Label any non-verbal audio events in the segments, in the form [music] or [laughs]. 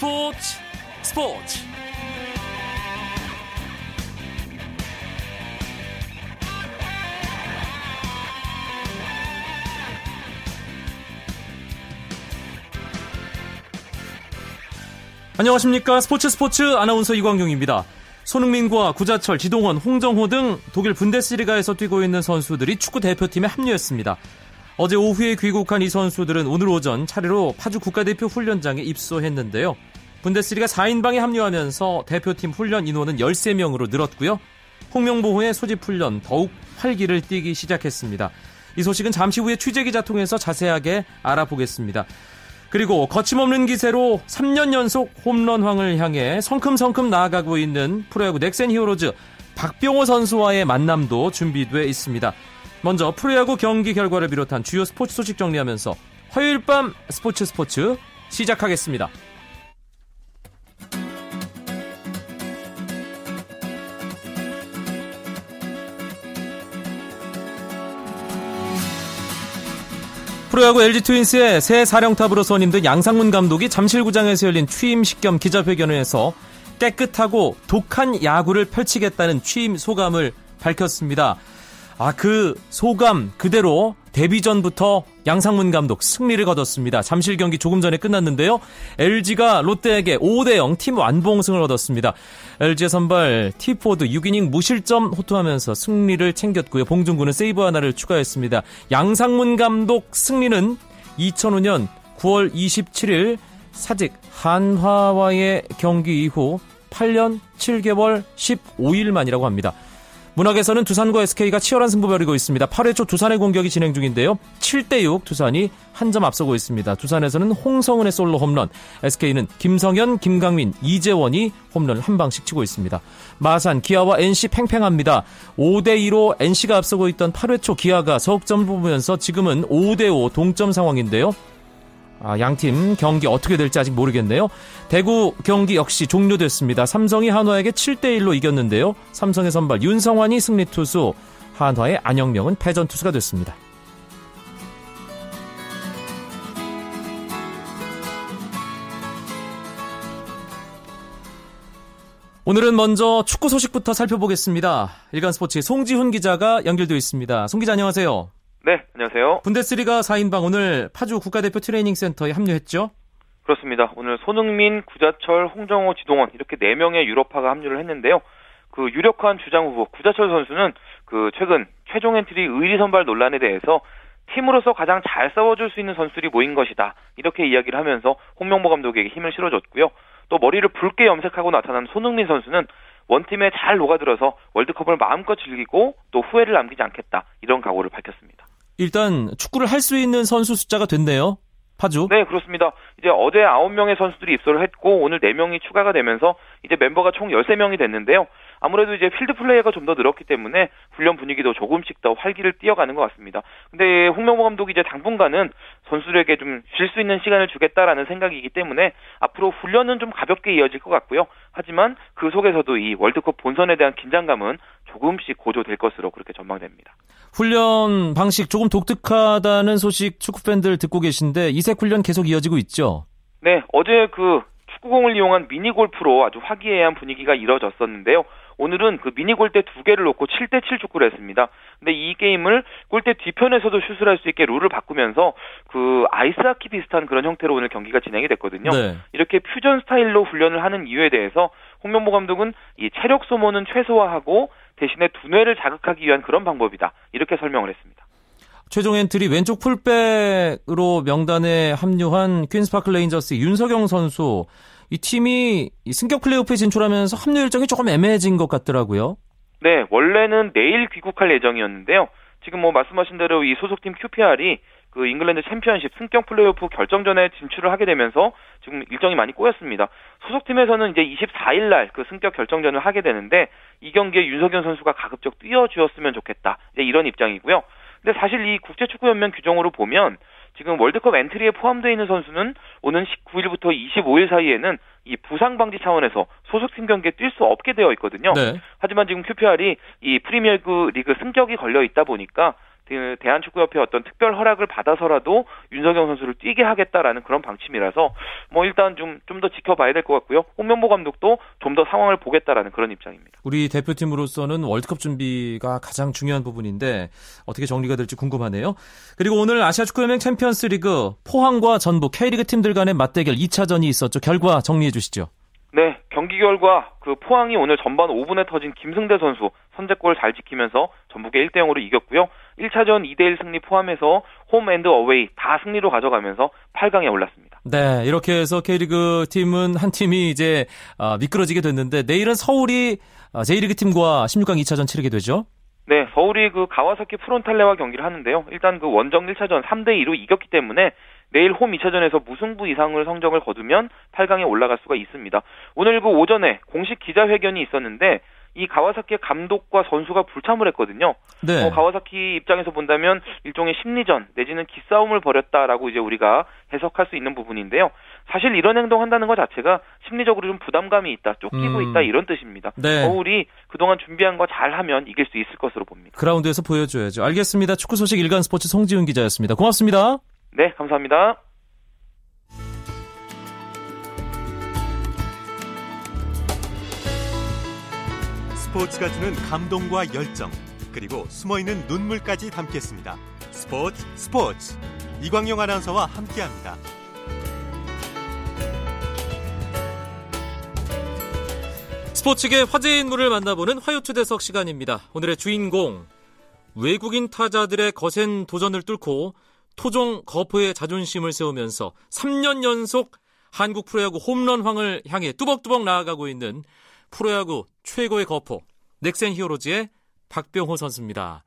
스포츠 스포츠 안녕하십니까 스포츠 스포츠 아나운서 이광용입니다. 손흥민과 구자철, 지동원, 홍정호 등 독일 분데스리가에서 뛰고 있는 선수들이 축구 대표팀에 합류했습니다. 어제 오후에 귀국한 이 선수들은 오늘 오전 차례로 파주 국가대표 훈련장에 입소했는데요. 분데스리가 4인방에 합류하면서 대표팀 훈련 인원은 13명으로 늘었고요. 홍명보호의 소집 훈련 더욱 활기를 띠기 시작했습니다. 이 소식은 잠시 후에 취재기자 통해서 자세하게 알아보겠습니다. 그리고 거침없는 기세로 3년 연속 홈런왕을 향해 성큼성큼 나아가고 있는 프로야구 넥센 히어로즈 박병호 선수와의 만남도 준비돼 있습니다. 먼저 프로야구 경기 결과를 비롯한 주요 스포츠 소식 정리하면서 화요일 밤 스포츠 스포츠 시작하겠습니다. 프로야구 LG 트윈스의 새 사령탑으로 선임된 양상문 감독이 잠실구장에서 열린 취임식 겸 기자회견에서 깨끗하고 독한 야구를 펼치겠다는 취임 소감을 밝혔습니다. 아, 그 소감 그대로 데뷔 전부터 양상문 감독 승리를 거뒀습니다. 잠실 경기 조금 전에 끝났는데요. LG가 롯데에게 5대 0 팀 완봉승을 얻었습니다. LG의 선발 티포드 6이닝 무실점 호투하면서 승리를 챙겼고요. 봉준구는 세이브 하나를 추가했습니다. 양상문 감독 승리는 2005년 9월 27일 사직 한화와의 경기 이후 8년 7개월 15일 만이라고 합니다. 문학에서는 두산과 SK가 치열한 승부 벌이고 있습니다. 8회 초 두산의 공격이 진행 중인데요. 7대6 두산이 한 점 앞서고 있습니다. 두산에서는 홍성은의 솔로 홈런, SK는 김성현, 김강민, 이재원이 홈런을 한 방씩 치고 있습니다. 마산, 기아와 NC 팽팽합니다. 5대2로 NC가 앞서고 있던 8회 초 기아가 석점 뽑으면서 지금은 5대5 동점 상황인데요. 아, 양팀 경기 어떻게 될지 아직 모르겠네요. 대구 경기 역시 종료됐습니다. 삼성이 한화에게 7대1로 이겼는데요. 삼성의 선발 윤성환이 승리 투수, 한화의 안영명은 패전 투수가 됐습니다. 오늘은 먼저 축구 소식부터 살펴보겠습니다. 일간 스포츠의 송지훈 기자가 연결되어 있습니다. 송 기자 안녕하세요. 네, 안녕하세요. 분데스리가 4인방 오늘 파주 국가대표 트레이닝 센터에 합류했죠? 그렇습니다. 오늘 손흥민, 구자철, 홍정호, 지동원 이렇게 4명의 유럽파가 합류를 했는데요. 그 유력한 주장 후보 구자철 선수는 그 최근 최종 엔트리 의리 선발 논란에 대해서 팀으로서 가장 잘 싸워줄 수 있는 선수들이 모인 것이다. 이렇게 이야기를 하면서 홍명보 감독에게 힘을 실어줬고요. 또 머리를 붉게 염색하고 나타난 손흥민 선수는 one team에 잘 녹아들어서 월드컵을 마음껏 즐기고 또 후회를 남기지 않겠다. 이런 각오를 밝혔습니다. 일단 축구를 할 수 있는 선수 숫자가 됐네요. 파주. 네, 그렇습니다. 이제 어제 9명의 선수들이 입소를 했고 오늘 4명이 추가가 되면서 이제 멤버가 총 13명이 됐는데요. 아무래도 이제 필드 플레이가 좀 더 늘었기 때문에 훈련 분위기도 조금씩 더 활기를 띄어가는 것 같습니다. 근데 홍명보 감독이 이제 당분간은 선수들에게 좀 쉴 수 있는 시간을 주겠다라는 생각이기 때문에 앞으로 훈련은 좀 가볍게 이어질 것 같고요. 하지만 그 속에서도 이 월드컵 본선에 대한 긴장감은 조금씩 고조될 것으로 그렇게 전망됩니다. 훈련 방식 조금 독특하다는 소식 축구 팬들 듣고 계신데 이색 훈련 계속 이어지고 있죠? 네, 어제 그 축구공을 이용한 미니 골프로 아주 화기애애한 분위기가 이뤄졌었는데요. 오늘은 그 미니 골대 두 개를 놓고 7대7 축구를 했습니다. 근데 이 게임을 골대 뒤편에서도 슛을 할 수 있게 룰을 바꾸면서 그 아이스하키 비슷한 그런 형태로 오늘 경기가 진행이 됐거든요. 네. 이렇게 퓨전 스타일로 훈련을 하는 이유에 대해서 홍명보 감독은 이 체력 소모는 최소화하고 대신에 두뇌를 자극하기 위한 그런 방법이다. 이렇게 설명을 했습니다. 최종 엔트리 왼쪽 풀백으로 명단에 합류한 퀸스파크 레인저스 윤석영 선수 이 팀이 승격 플레이오프에 진출하면서 합류 일정이 조금 애매해진 것 같더라고요. 네, 원래는 내일 귀국할 예정이었는데요. 지금 뭐 말씀하신 대로 이 소속팀 QPR이 그 잉글랜드 챔피언십 승격 플레이오프 결정전에 진출을 하게 되면서 지금 일정이 많이 꼬였습니다. 소속팀에서는 이제 24일 날 그 승격 결정전을 하게 되는데 이 경기에 윤석현 선수가 가급적 뛰어주었으면 좋겠다. 이제 이런 입장이고요. 근데 사실 이 국제축구연맹 규정으로 보면 지금 월드컵 엔트리에 포함되어 있는 선수는 오는 19일부터 25일 사이에는 이 부상 방지 차원에서 소속팀 경기에 뛸 수 없게 되어 있거든요. 네. 하지만 지금 QPR이 이 프리미어리그 리그 승격이 걸려 있다 보니까 그 대한축구협회 어떤 특별 허락을 받아서라도 윤석영 선수를 뛰게 하겠다라는 그런 방침이라서 뭐 일단 좀 좀 더 지켜봐야 될 것 같고요. 홍명보 감독도 좀 더 상황을 보겠다라는 그런 입장입니다. 우리 대표팀으로서는 월드컵 준비가 가장 중요한 부분인데 어떻게 정리가 될지 궁금하네요. 그리고 오늘 아시아 축구연맹 챔피언스리그 포항과 전북 K리그 팀들 간의 맞대결 2차전이 있었죠. 결과 정리해 주시죠. 네, 경기 결과 그 포항이 오늘 전반 5분에 터진 김승대 선수 선제골을 잘 지키면서 전북에 1대 0으로 이겼고요. 1차전 2대 1 승리 포함해서 홈 앤드 어웨이 다 승리로 가져가면서 8강에 올랐습니다. 네, 이렇게 해서 K리그 팀은 한 팀이 이제 아, 미끄러지게 됐는데 내일은 서울이 아, J리그 팀과 16강 2차전 치르게 되죠. 네, 서울이 그 가와사키 프론탈레와 경기를 하는데요. 일단 그 원정 1차전 3대 2로 이겼기 때문에 내일 홈 2차전에서 무승부 이상을 성적을 거두면 8강에 올라갈 수가 있습니다. 오늘 그 오전에 공식 기자회견이 있었는데 이 가와사키의 감독과 선수가 불참을 했거든요. 네. 어, 가와사키 입장에서 본다면 일종의 심리전 내지는 기싸움을 벌였다라고 이제 우리가 해석할 수 있는 부분인데요. 사실 이런 행동 한다는 것 자체가 심리적으로 좀 부담감이 있다, 쫓기고 음. 있다 이런 뜻입니다. 네. 서울이 그동안 준비한 거 잘하면 이길 수 있을 것으로 봅니다. 그라운드에서 보여줘야죠. 알겠습니다. 축구 소식 일간 스포츠 송지훈 기자였습니다. 고맙습니다. 네, 감사합니다. 스포츠가 주는 감동과 열정, 그리고 숨어있는 눈물까지 담겠습니다. 스포츠 스포츠 이광용 아나운서와 함께합니다. 스포츠계 화제 인물을 만나보는 화요투대석 시간입니다. 오늘의 주인공 외국인 타자들의 거센 도전을 뚫고 토종 거포의 자존심을 세우면서 3년 연속 한국 프로야구 홈런황을 향해 뚜벅뚜벅 나아가고 있는 프로야구 최고의 거포 넥센 히어로즈의 박병호 선수입니다.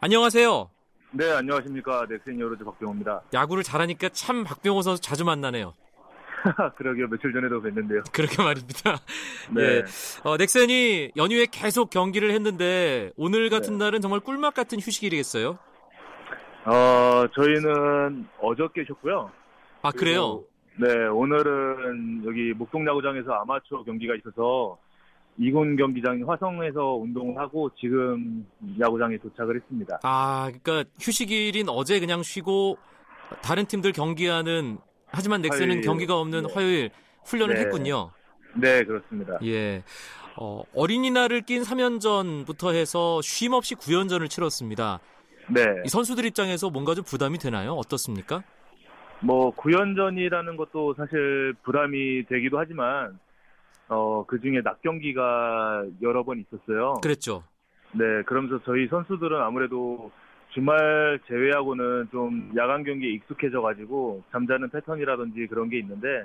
안녕하세요. 네, 안녕하십니까. 넥센 히어로즈 박병호입니다. 야구를 잘하니까 참 박병호 선수 자주 만나네요. [laughs] 그러게요. 며칠 전에도 뵀는데요. [laughs] 그렇게 말입니다. [laughs] 네. 예. 어, 넥센이 연휴에 계속 경기를 했는데 오늘 같은 네. 날은 정말 꿀맛 같은 휴식일이겠어요? 어, 저희는 어저께 쉬었고요. 아, 그래요? 네, 오늘은 여기 목동야구장에서 아마추어 경기가 있어서 이군 경기장 화성에서 운동을 하고 지금 야구장에 도착을 했습니다. 아, 그러니까 휴식일인 어제 그냥 쉬고 다른 팀들 경기하는 하지만 넥센은 화요일, 경기가 없는 네. 화요일 훈련을 네. 했군요. 네, 그렇습니다. 예. 어, 어린이날을 낀 3연전부터 해서 쉼 없이 9연전을 치렀습니다. 네. 이 선수들 입장에서 뭔가 좀 부담이 되나요? 어떻습니까? 뭐 9연전이라는 것도 사실 부담이 되기도 하지만 어, 그 중에 낮 경기가 여러 번 있었어요. 그랬죠. 네, 그러면서 저희 선수들은 아무래도 주말 제외하고는 좀 야간 경기에 익숙해져 가지고 잠자는 패턴이라든지 그런 게 있는데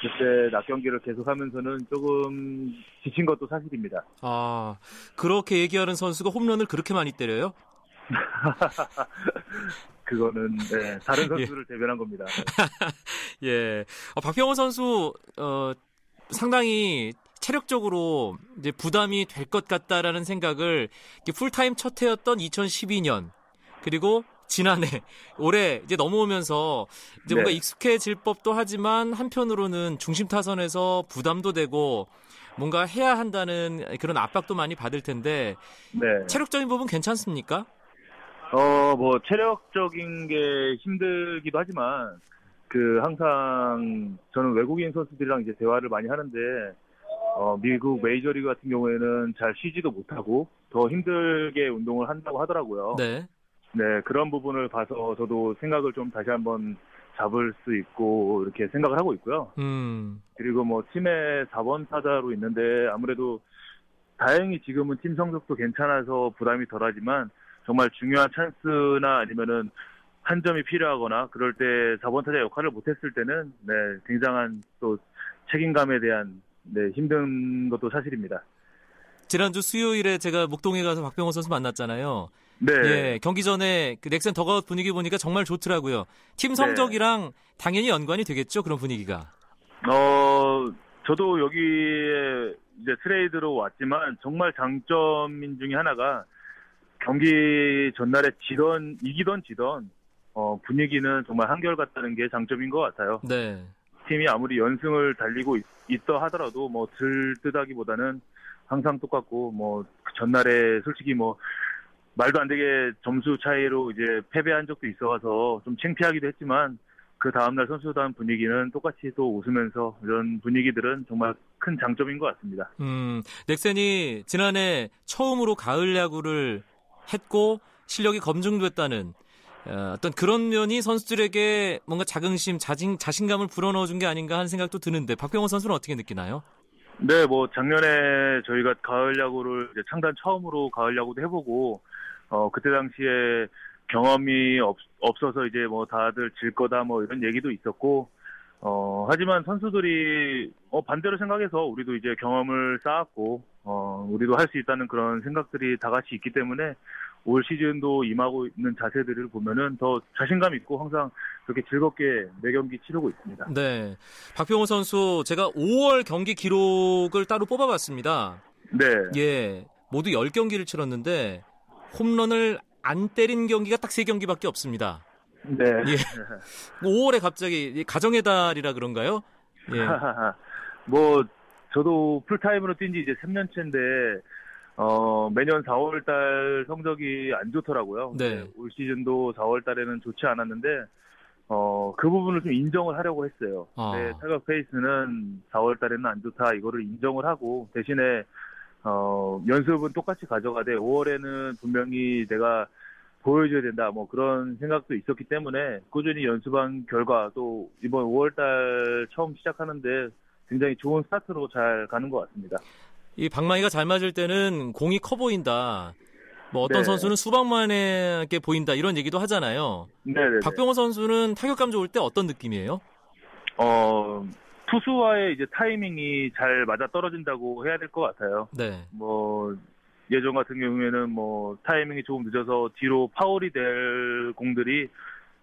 그때 낮 경기를 계속하면서는 조금 지친 것도 사실입니다. 아 그렇게 얘기하는 선수가 홈런을 그렇게 많이 때려요? [laughs] 그거는 네, 다른 예. 선수를 예. 대변한 겁니다. [laughs] 예, 어, 박병호 선수 어, 상당히 체력적으로 이제 부담이 될 것 같다라는 생각을 풀타임 첫 해였던 2012년 그리고 지난해 [laughs] 올해 이제 넘어오면서 이제 네. 뭔가 익숙해질 법도 하지만 한편으로는 중심 타선에서 부담도 되고 뭔가 해야 한다는 그런 압박도 많이 받을 텐데 네. 체력적인 부분 괜찮습니까? 어, 뭐 체력적인 게 힘들기도 하지만 그 항상 저는 외국인 선수들이랑 이제 대화를 많이 하는데 어, 미국 메이저리그 같은 경우에는 잘 쉬지도 못하고 더 힘들게 운동을 한다고 하더라고요. 네. 네, 그런 부분을 봐서 저도 생각을 좀 다시 한번 잡을 수 있고 이렇게 생각을 하고 있고요. 음. 그리고 뭐 팀의 4번 타자로 있는데 아무래도 다행히 지금은 팀 성적도 괜찮아서 부담이 덜하지만 정말 중요한 찬스나 아니면은 한 점이 필요하거나 그럴 때 4번 타자 역할을 못했을 때는 네, 굉장한 또 책임감에 대한 네, 힘든 것도 사실입니다. 지난주 수요일에 제가 목동에 가서 박병호 선수 만났잖아요. 네. 예, 경기 전에 그 넥센 더가웃 분위기 보니까 정말 좋더라고요. 팀 네. 성적이랑 네. 당연히 연관이 되겠죠, 그런 분위기가. 어, 저도 여기에 이제 트레이드로 왔지만 정말 장점인 중에 하나가 경기 전날에 지던 이기던 지던 어, 분위기는 정말 한결같다는 게 장점인 것 같아요. 네. 팀이 아무리 연승을 달리고 있, 있다 하더라도 뭐 들뜨다기보다는 항상 똑같고 뭐그 전날에 솔직히 뭐 말도 안 되게 점수 차이로 이제 패배한 적도 있어서 좀 창피하기도 했지만 그 다음날 선수단 분위기는 똑같이 또 웃으면서 이런 분위기들은 정말 큰 장점인 것 같습니다. 음, 넥센이 지난해 처음으로 가을 야구를 했고 실력이 검증됐다는 어, 어떤 그런 면이 선수들에게 뭔가 자긍심, 자신, 자신감을 불어넣어 준 게 아닌가 하는 생각도 드는데 박병호 선수는 어떻게 느끼나요? 네, 뭐 작년에 저희가 가을 야구를 창단 처음으로 가을 야구도 해보고 어 그때 당시에 경험이 없, 없어서 이제 뭐 다들 질 거다 뭐 이런 얘기도 있었고 어 하지만 선수들이 어 반대로 생각해서 우리도 이제 경험을 쌓았고 어 우리도 할 수 있다는 그런 생각들이 다 같이 있기 때문에 올 시즌도 임하고 있는 자세들을 보면은 더 자신감 있고 항상 그렇게 즐겁게 매 경기 치르고 있습니다. 네. 박병호 선수 제가 5월 경기 기록을 따로 뽑아봤습니다. 네. 예. 모두 10경기를 치렀는데 홈런을 안 때린 경기가 딱 3경기밖에 없습니다. 네. 예. [laughs] 5월에 갑자기 가정의 달이라 그런가요? 예. [laughs] 뭐 저도 풀타임으로 뛴 지 이제 3년째인데 어, 매년 4월 달 성적이 안 좋더라고요. 네. 올 시즌도 4월 달에는 좋지 않았는데, 어, 그 부분을 좀 인정을 하려고 했어요. 아. 네, 타격 페이스는 4월 달에는 안 좋다. 이거를 인정을 하고, 대신에, 어, 연습은 똑같이 가져가되, 5월에는 분명히 내가 보여줘야 된다. 뭐 그런 생각도 있었기 때문에, 꾸준히 연습한 결과, 또 이번 5월 달 처음 시작하는데, 굉장히 좋은 스타트로 잘 가는 것 같습니다. 이 방망이가 잘 맞을 때는 공이 커 보인다. 뭐 어떤 네. 선수는 수박만하게 보인다 이런 얘기도 하잖아요. 네네. 박병호 선수는 타격감 좋을 때 어떤 느낌이에요? 어, 투수와의 이제 타이밍이 잘 맞아 떨어진다고 해야 될 것 같아요. 네. 뭐, 예전 같은 경우에는 뭐, 타이밍이 조금 늦어서 뒤로 파울이 될 공들이,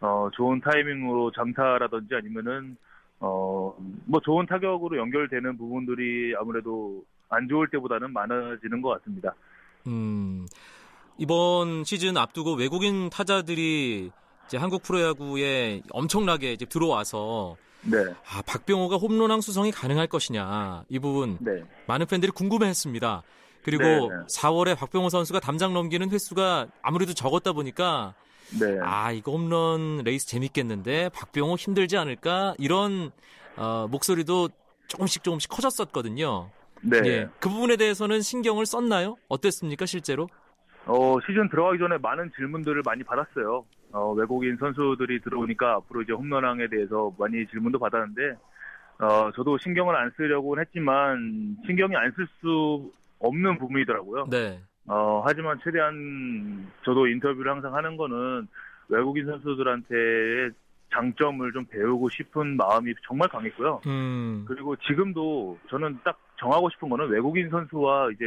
어, 좋은 타이밍으로 장타라든지 아니면은, 어, 뭐 좋은 타격으로 연결되는 부분들이 아무래도 안 좋을 때보다는 많아지는 것 같습니다. 음. 이번 시즌 앞두고 외국인 타자들이 이제 한국 프로야구에 엄청나게 이제 들어와서 네. 아, 박병호가 홈런왕 수성이 가능할 것이냐. 이 부분 네. 많은 팬들이 궁금해했습니다. 그리고 네, 네. 4월에 박병호 선수가 담장 넘기는 횟수가 아무래도 적었다 보니까 네. 아 이거 홈런 레이스 재밌겠는데 박병호 힘들지 않을까 이런 어, 목소리도 조금씩 조금씩 커졌었거든요. 네. 예, 그 부분에 대해서는 신경을 썼나요? 어땠습니까 실제로? 어, 시즌 들어가기 전에 많은 질문들을 많이 받았어요. 어, 외국인 선수들이 들어오니까 앞으로 이제 홈런왕에 대해서 많이 질문도 받았는데, 어, 저도 신경을 안 쓰려고는 했지만, 신경이 안 쓸 수 없는 부분이더라고요. 네. 어, 하지만 최대한 저도 인터뷰를 항상 하는 거는 외국인 선수들한테 장점을 좀 배우고 싶은 마음이 정말 강했고요. 음. 그리고 지금도 저는 딱 정하고 싶은 거는 외국인 선수와 이제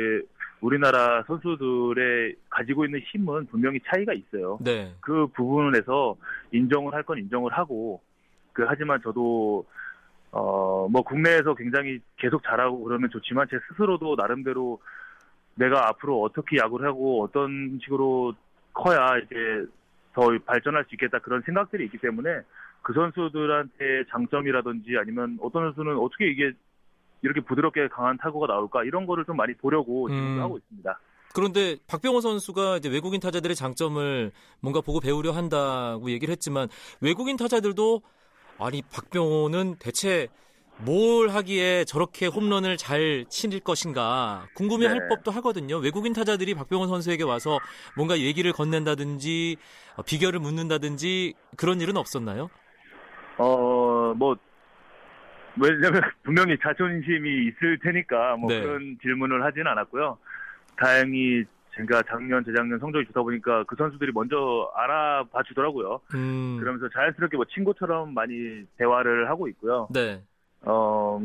우리나라 선수들의 가지고 있는 힘은 분명히 차이가 있어요. 네. 그 부분에서 인정을 할 건 인정을 하고 그 하지만 저도 어 뭐 국내에서 굉장히 계속 잘하고 그러면 좋지만 제 스스로도 나름대로 내가 앞으로 어떻게 야구를 하고 어떤 식으로 커야 이제 더 발전할 수 있겠다 그런 생각들이 있기 때문에 그 선수들한테 장점이라든지 아니면 어떤 선수는 어떻게 이게 이렇게 부드럽게 강한 타구가 나올까 이런 거를 좀 많이 보려고 지금 음. 하고 있습니다. 그런데 박병호 선수가 이제 외국인 타자들의 장점을 뭔가 보고 배우려 한다고 얘기를 했지만 외국인 타자들도 아니 박병호는 대체 뭘 하기에 저렇게 홈런을 잘칠 것인가 궁금해할 네. 법도 하거든요. 외국인 타자들이 박병호 선수에게 와서 뭔가 얘기를 건넨다든지 어, 비결을 묻는다든지 그런 일은 없었나요? 어, 뭐, 왜냐면 분명히 자존심이 있을 테니까 뭐 네. 그런 질문을 하진 않았고요. 다행히 제가 작년, 재작년 성적이 좋다 보니까 그 선수들이 먼저 알아봐 주더라고요. 음, 그러면서 자연스럽게 뭐 친구처럼 많이 대화를 하고 있고요. 네. 어,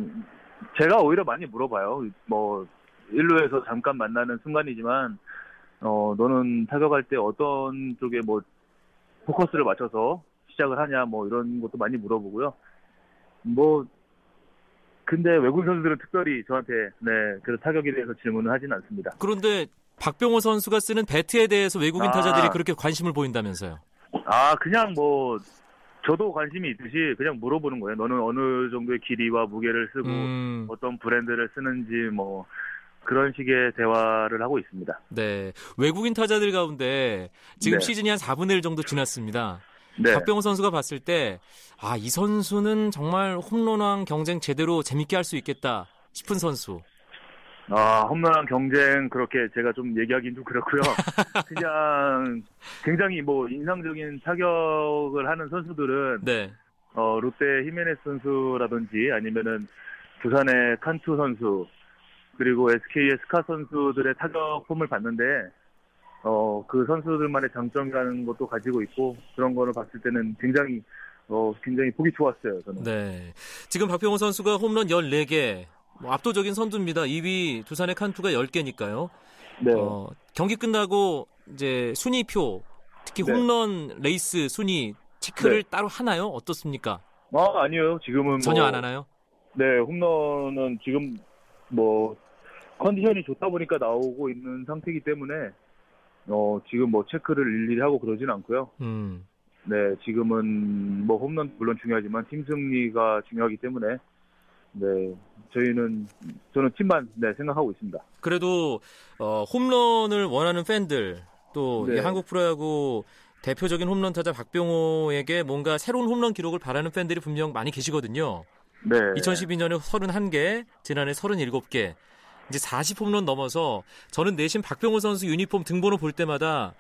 제가 오히려 많이 물어봐요. 뭐, 일루에서 잠깐 만나는 순간이지만, 어, 너는 타격할 때 어떤 쪽에 뭐, 포커스를 맞춰서 시작을 하냐, 뭐, 이런 것도 많이 물어보고요. 뭐, 근데 외국인 선수들은 특별히 저한테, 네, 그 타격에 대해서 질문을 하진 않습니다. 그런데 박병호 선수가 쓰는 배트에 대해서 외국인 아. 타자들이 그렇게 관심을 보인다면서요. 아, 그냥 뭐, 저도 관심이 있듯이 그냥 물어보는 거예요. 너는 어느 정도의 길이와 무게를 쓰고, 음, 어떤 브랜드를 쓰는지 뭐 그런 식의 대화를 하고 있습니다. 네. 외국인 타자들 가운데 지금 네. 시즌이 한 4분의 1 정도 지났습니다. 네. 박병호 선수가 봤을 때, 아, 이 선수는 정말 홈런왕 경쟁 제대로 재밌게 할 수 있겠다 싶은 선수. 아, 홈런왕 경쟁 그렇게 제가 좀 얘기하기는 좀 그렇고요. [laughs] 그냥 굉장히 뭐 인상적인 타격을 하는 선수들은 네. 어, 롯데 히메네스 선수라든지 아니면은 두산의 칸투 선수 그리고 SK의 스캇 선수들의 타격폼을 봤는데 어, 그 선수들만의 장점이라는 것도 가지고 있고 그런 거를 봤을 때는 굉장히 어, 굉장히 보기 좋았어요, 저는. 네. 지금 박병호 선수가 홈런 14개, 뭐 압도적인 선두입니다. 2위 두산의 칸투가 10개니까요. 네. 어, 경기 끝나고 이제 순위표, 특히 네. 홈런 레이스 순위 체크를 네. 따로 하나요? 어떻습니까? 아, 아니요. 지금은 전혀 뭐, 안 하나요? 네, 홈런은 지금 뭐 컨디션이 좋다 보니까 나오고 있는 상태이기 때문에 어, 지금 뭐 체크를 일일이 하고 그러진 않고요. 음. 네, 지금은 뭐 홈런 물론 중요하지만 팀 승리가 중요하기 때문에 네, 저희는 저는 팀만 네, 생각하고 있습니다. 그래도 어, 홈런을 원하는 팬들 또이 네. 한국 프로야구 대표적인 홈런 타자 박병호에게 뭔가 새로운 홈런 기록을 바라는 팬들이 분명 많이 계시거든요. 네. 2012년에 31개, 지난해 37개. 이제 40 홈런 넘어서 저는 내심 박병호 선수 유니폼 등번호 볼 때마다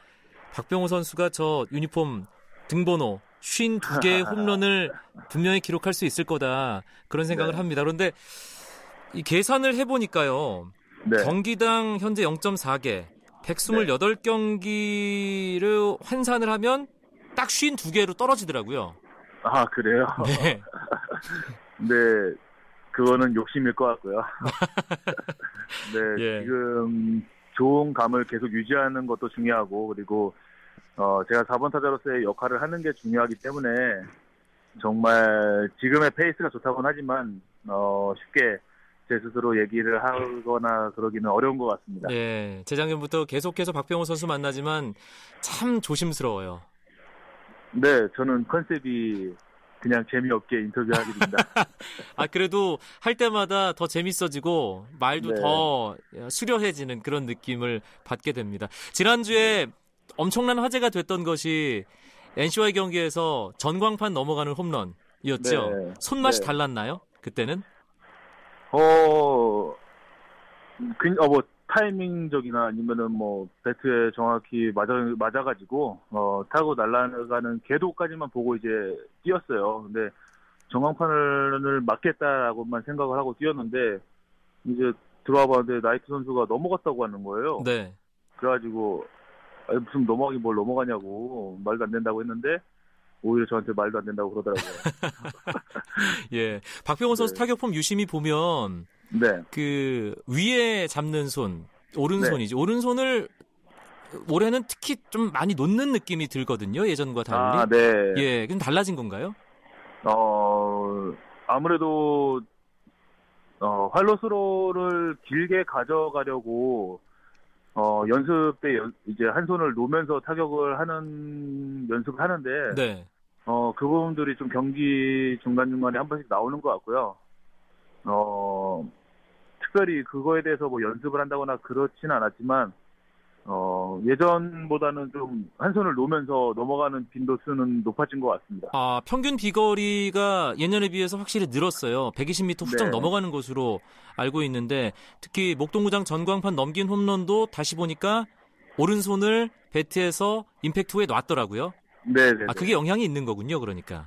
박병호 선수가 저 유니폼 등번호 52개의 홈런을 분명히 기록할 수 있을 거다. 그런 생각을 네. 합니다. 그런데 이 계산을 해보니까요. 네. 경기당 현재 0.4개, 128경기를 환산을 하면 딱 52개로 떨어지더라고요. 아, 그래요? [laughs] 네. [laughs] 네, 그거는 욕심일 것 같고요. [laughs] 네, 예. 지금 좋은 감을 계속 유지하는 것도 중요하고 그리고 어, 제가 4번 타자로서의 역할을 하는 게 중요하기 때문에 정말 지금의 페이스가 좋다고는 하지만 어, 쉽게 제 스스로 얘기를 하거나 그러기는 어려운 것 같습니다. 네, 재작년부터 계속해서 박병호 선수 만나지만 참 조심스러워요. 네, 저는 컨셉이 그냥 재미없게 인터뷰하기입니다. [laughs] 아, 그래도 할 때마다 더 재밌어지고 말도 네. 더 수려해지는 그런 느낌을 받게 됩니다. 지난주에 엄청난 화제가 됐던 것이 NC와의 경기에서 전광판 넘어가는 홈런이었죠. 네. 손맛이 네. 달랐나요? 그때는? 어, 그, 어, 뭐, 타이밍적이나 아니면은 뭐, 배트에 정확히 맞아, 맞아가지고, 어, 타고 날아가는 궤도까지만 보고 이제 뛰었어요. 근데 정강판을 맞겠다라고만 생각을 하고 뛰었는데, 이제 들어와 봤는데 나이트 선수가 넘어갔다고 하는 거예요. 네. 그래가지고, 아니, 무슨 넘어가기 뭘 넘어가냐고, 말도 안 된다고 했는데, 오히려 저한테 말도 안 된다고 그러더라고요. [laughs] 예. 박병호 선수 네. 타격폼 유심히 보면 네. 그 위에 잡는 손, 오른손이지. 오른손을 올해는 특히 좀 많이 놓는 느낌이 들거든요. 예전과 달리. 아, 네. 예, 그럼 달라진 건가요? 어, 아무래도, 어, 활로스로를 길게 가져가려고, 어, 연습 때 연- 이제 한 손을 놓으면서 타격을 하는, 연습을 하는데, 네. 어, 그 부분들이 좀 경기 중간중간에 한 번씩 나오는 것 같고요. 어, 특별히 그거에 대해서 뭐 연습을 한다거나 그렇지는 않았지만, 어, 예전보다는 좀 한 손을 놓으면서 넘어가는 빈도수는 높아진 것 같습니다. 아, 평균 비거리가 예년에 비해서 확실히 늘었어요. 120m 훌쩍 네. 넘어가는 것으로 알고 있는데 특히 목동구장 전광판 넘긴 홈런도 다시 보니까 오른손을 배트에서 임팩트 후에 놨더라고요. 네네. 아, 그게 영향이 있는 거군요. 그러니까.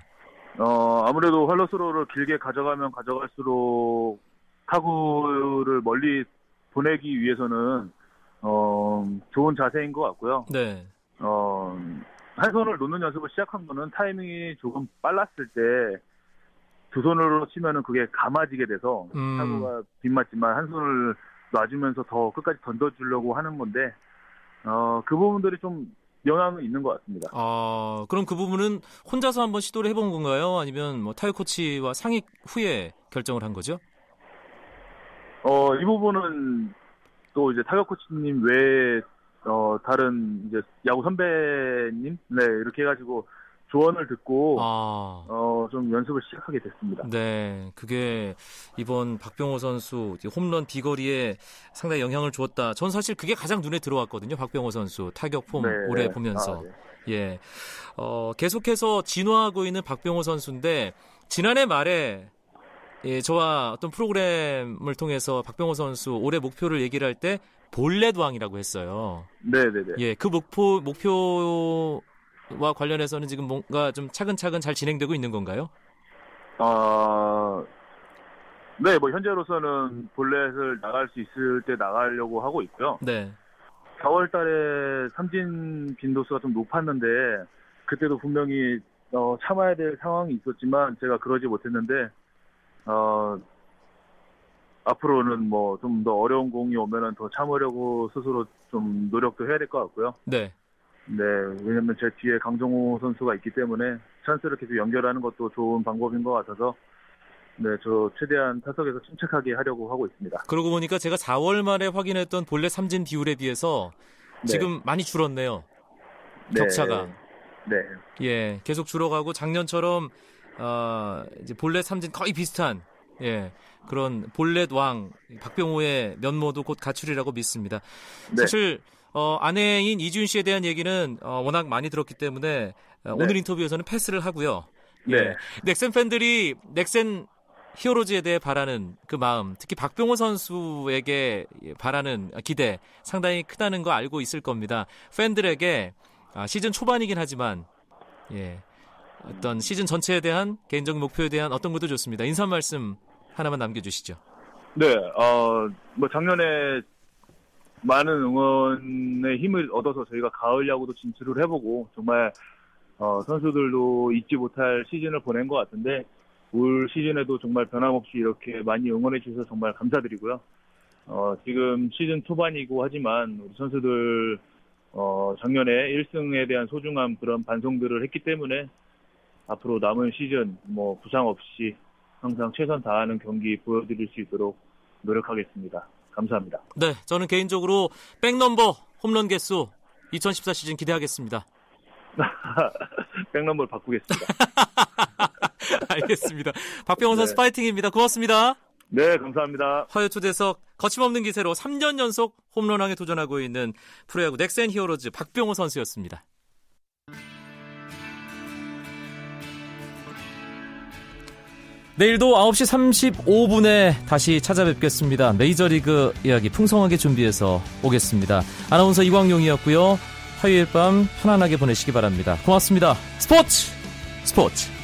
어, 아무래도 활로스로를 길게 가져가면 가져갈수록 타구를 멀리 보내기 위해서는, 어, 좋은 자세인 것 같고요. 네. 어, 한 손을 놓는 연습을 시작한 거는 타이밍이 조금 빨랐을 때, 두 손으로 치면은 그게 감아지게 돼서, 음. 타구가 빗맞지만 한 손을 놔주면서 더 끝까지 던져주려고 하는 건데, 어, 그 부분들이 좀 영향은 있는 것 같습니다. 아, 그럼 그 부분은 혼자서 한번 시도를 해본 건가요? 아니면 뭐 타격 코치와 상의 후에 결정을 한 거죠? 어, 이 부분은 또 이제 타격 코치님 외에 어, 다른 이제 야구 선배님 네, 이렇게 해 가지고 조언을 듣고 아. 어, 좀 연습을 시작하게 됐습니다. 네, 그게 이번 박병호 선수 홈런 비거리에 상당히 영향을 주었다. 전 사실 그게 가장 눈에 들어왔거든요. 박병호 선수 타격 폼 네, 네. 보면서. 아, 네. 예. 어, 계속해서 진화하고 있는 박병호 선수인데 지난해 말에 예, 저와 어떤 프로그램을 통해서 박병호 선수 올해 목표를 얘기를 할 때 볼넷왕이라고 했어요. 네네네. 예, 그 목표 목표와 관련해서는 지금 뭔가 좀 차근차근 잘 진행되고 있는 건가요? 어, 네, 뭐 현재로서는 볼넷을 나갈 수 있을 때 나가려고 하고 있고요. 네. 4월 달에 삼진 빈도수가 좀 높았는데 그때도 분명히 어, 참아야 될 상황이 있었지만 제가 그러지 못했는데 어, 앞으로는 뭐 좀 더 어려운 공이 오면은 더 참으려고 스스로 좀 노력도 해야 될 것 같고요. 네. 네, 왜냐면 제 뒤에 강정호 선수가 있기 때문에 찬스를 계속 연결하는 것도 좋은 방법인 것 같아서 네, 저 최대한 타석에서 침착하게 하려고 하고 있습니다. 그러고 보니까 제가 4월 말에 확인했던 본래 삼진 비율에 비해서 네. 지금 많이 줄었네요. 네. 격차가. 네, 예, 계속 줄어가고 작년처럼 어, 이제 볼넷 삼진 거의 비슷한 예 그런 볼넷 왕 박병호의 면모도 곧 가출이라고 믿습니다. 네. 사실 어, 아내인 이준 씨에 대한 얘기는 어, 워낙 많이 들었기 때문에 어, 네. 오늘 인터뷰에서는 패스를 하고요. 네. 예. 넥센 팬들이 넥센 히어로즈에 대해 바라는 그 마음, 특히 박병호 선수에게 바라는 기대 상당히 크다는 거 알고 있을 겁니다. 팬들에게 아, 시즌 초반이긴 하지만 예. 어떤 시즌 전체에 대한 개인적 목표에 대한 어떤 것도 좋습니다. 인사 말씀 하나만 남겨주시죠. 네, 어, 뭐 작년에 많은 응원의 힘을 얻어서 저희가 가을 야구도 진출을 해보고 정말 어, 선수들도 잊지 못할 시즌을 보낸 것 같은데 올 시즌에도 정말 변함없이 이렇게 많이 응원해 주셔서 정말 감사드리고요. 어, 지금 시즌 초반이고 하지만 우리 선수들 어, 작년에 1승에 대한 소중함 그런 반성들을 했기 때문에 앞으로 남은 시즌 뭐 부상 없이 항상 최선 다하는 경기 보여드릴 수 있도록 노력하겠습니다. 감사합니다. 네, 저는 개인적으로 백넘버 홈런 개수 2014 시즌 기대하겠습니다. [laughs] 백넘버를 바꾸겠습니다. [laughs] 알겠습니다. 박병호 선수 네. 파이팅입니다. 고맙습니다. 네, 감사합니다. 화요 초대석 거침없는 기세로 3년 연속 홈런왕에 도전하고 있는 프로야구 넥센 히어로즈 박병호 선수였습니다. 내일도 9시 35분에 다시 찾아뵙겠습니다. 메이저리그 이야기 풍성하게 준비해서 오겠습니다. 아나운서 이광용이었고요. 화요일 밤 편안하게 보내시기 바랍니다. 고맙습니다. 스포츠 스포츠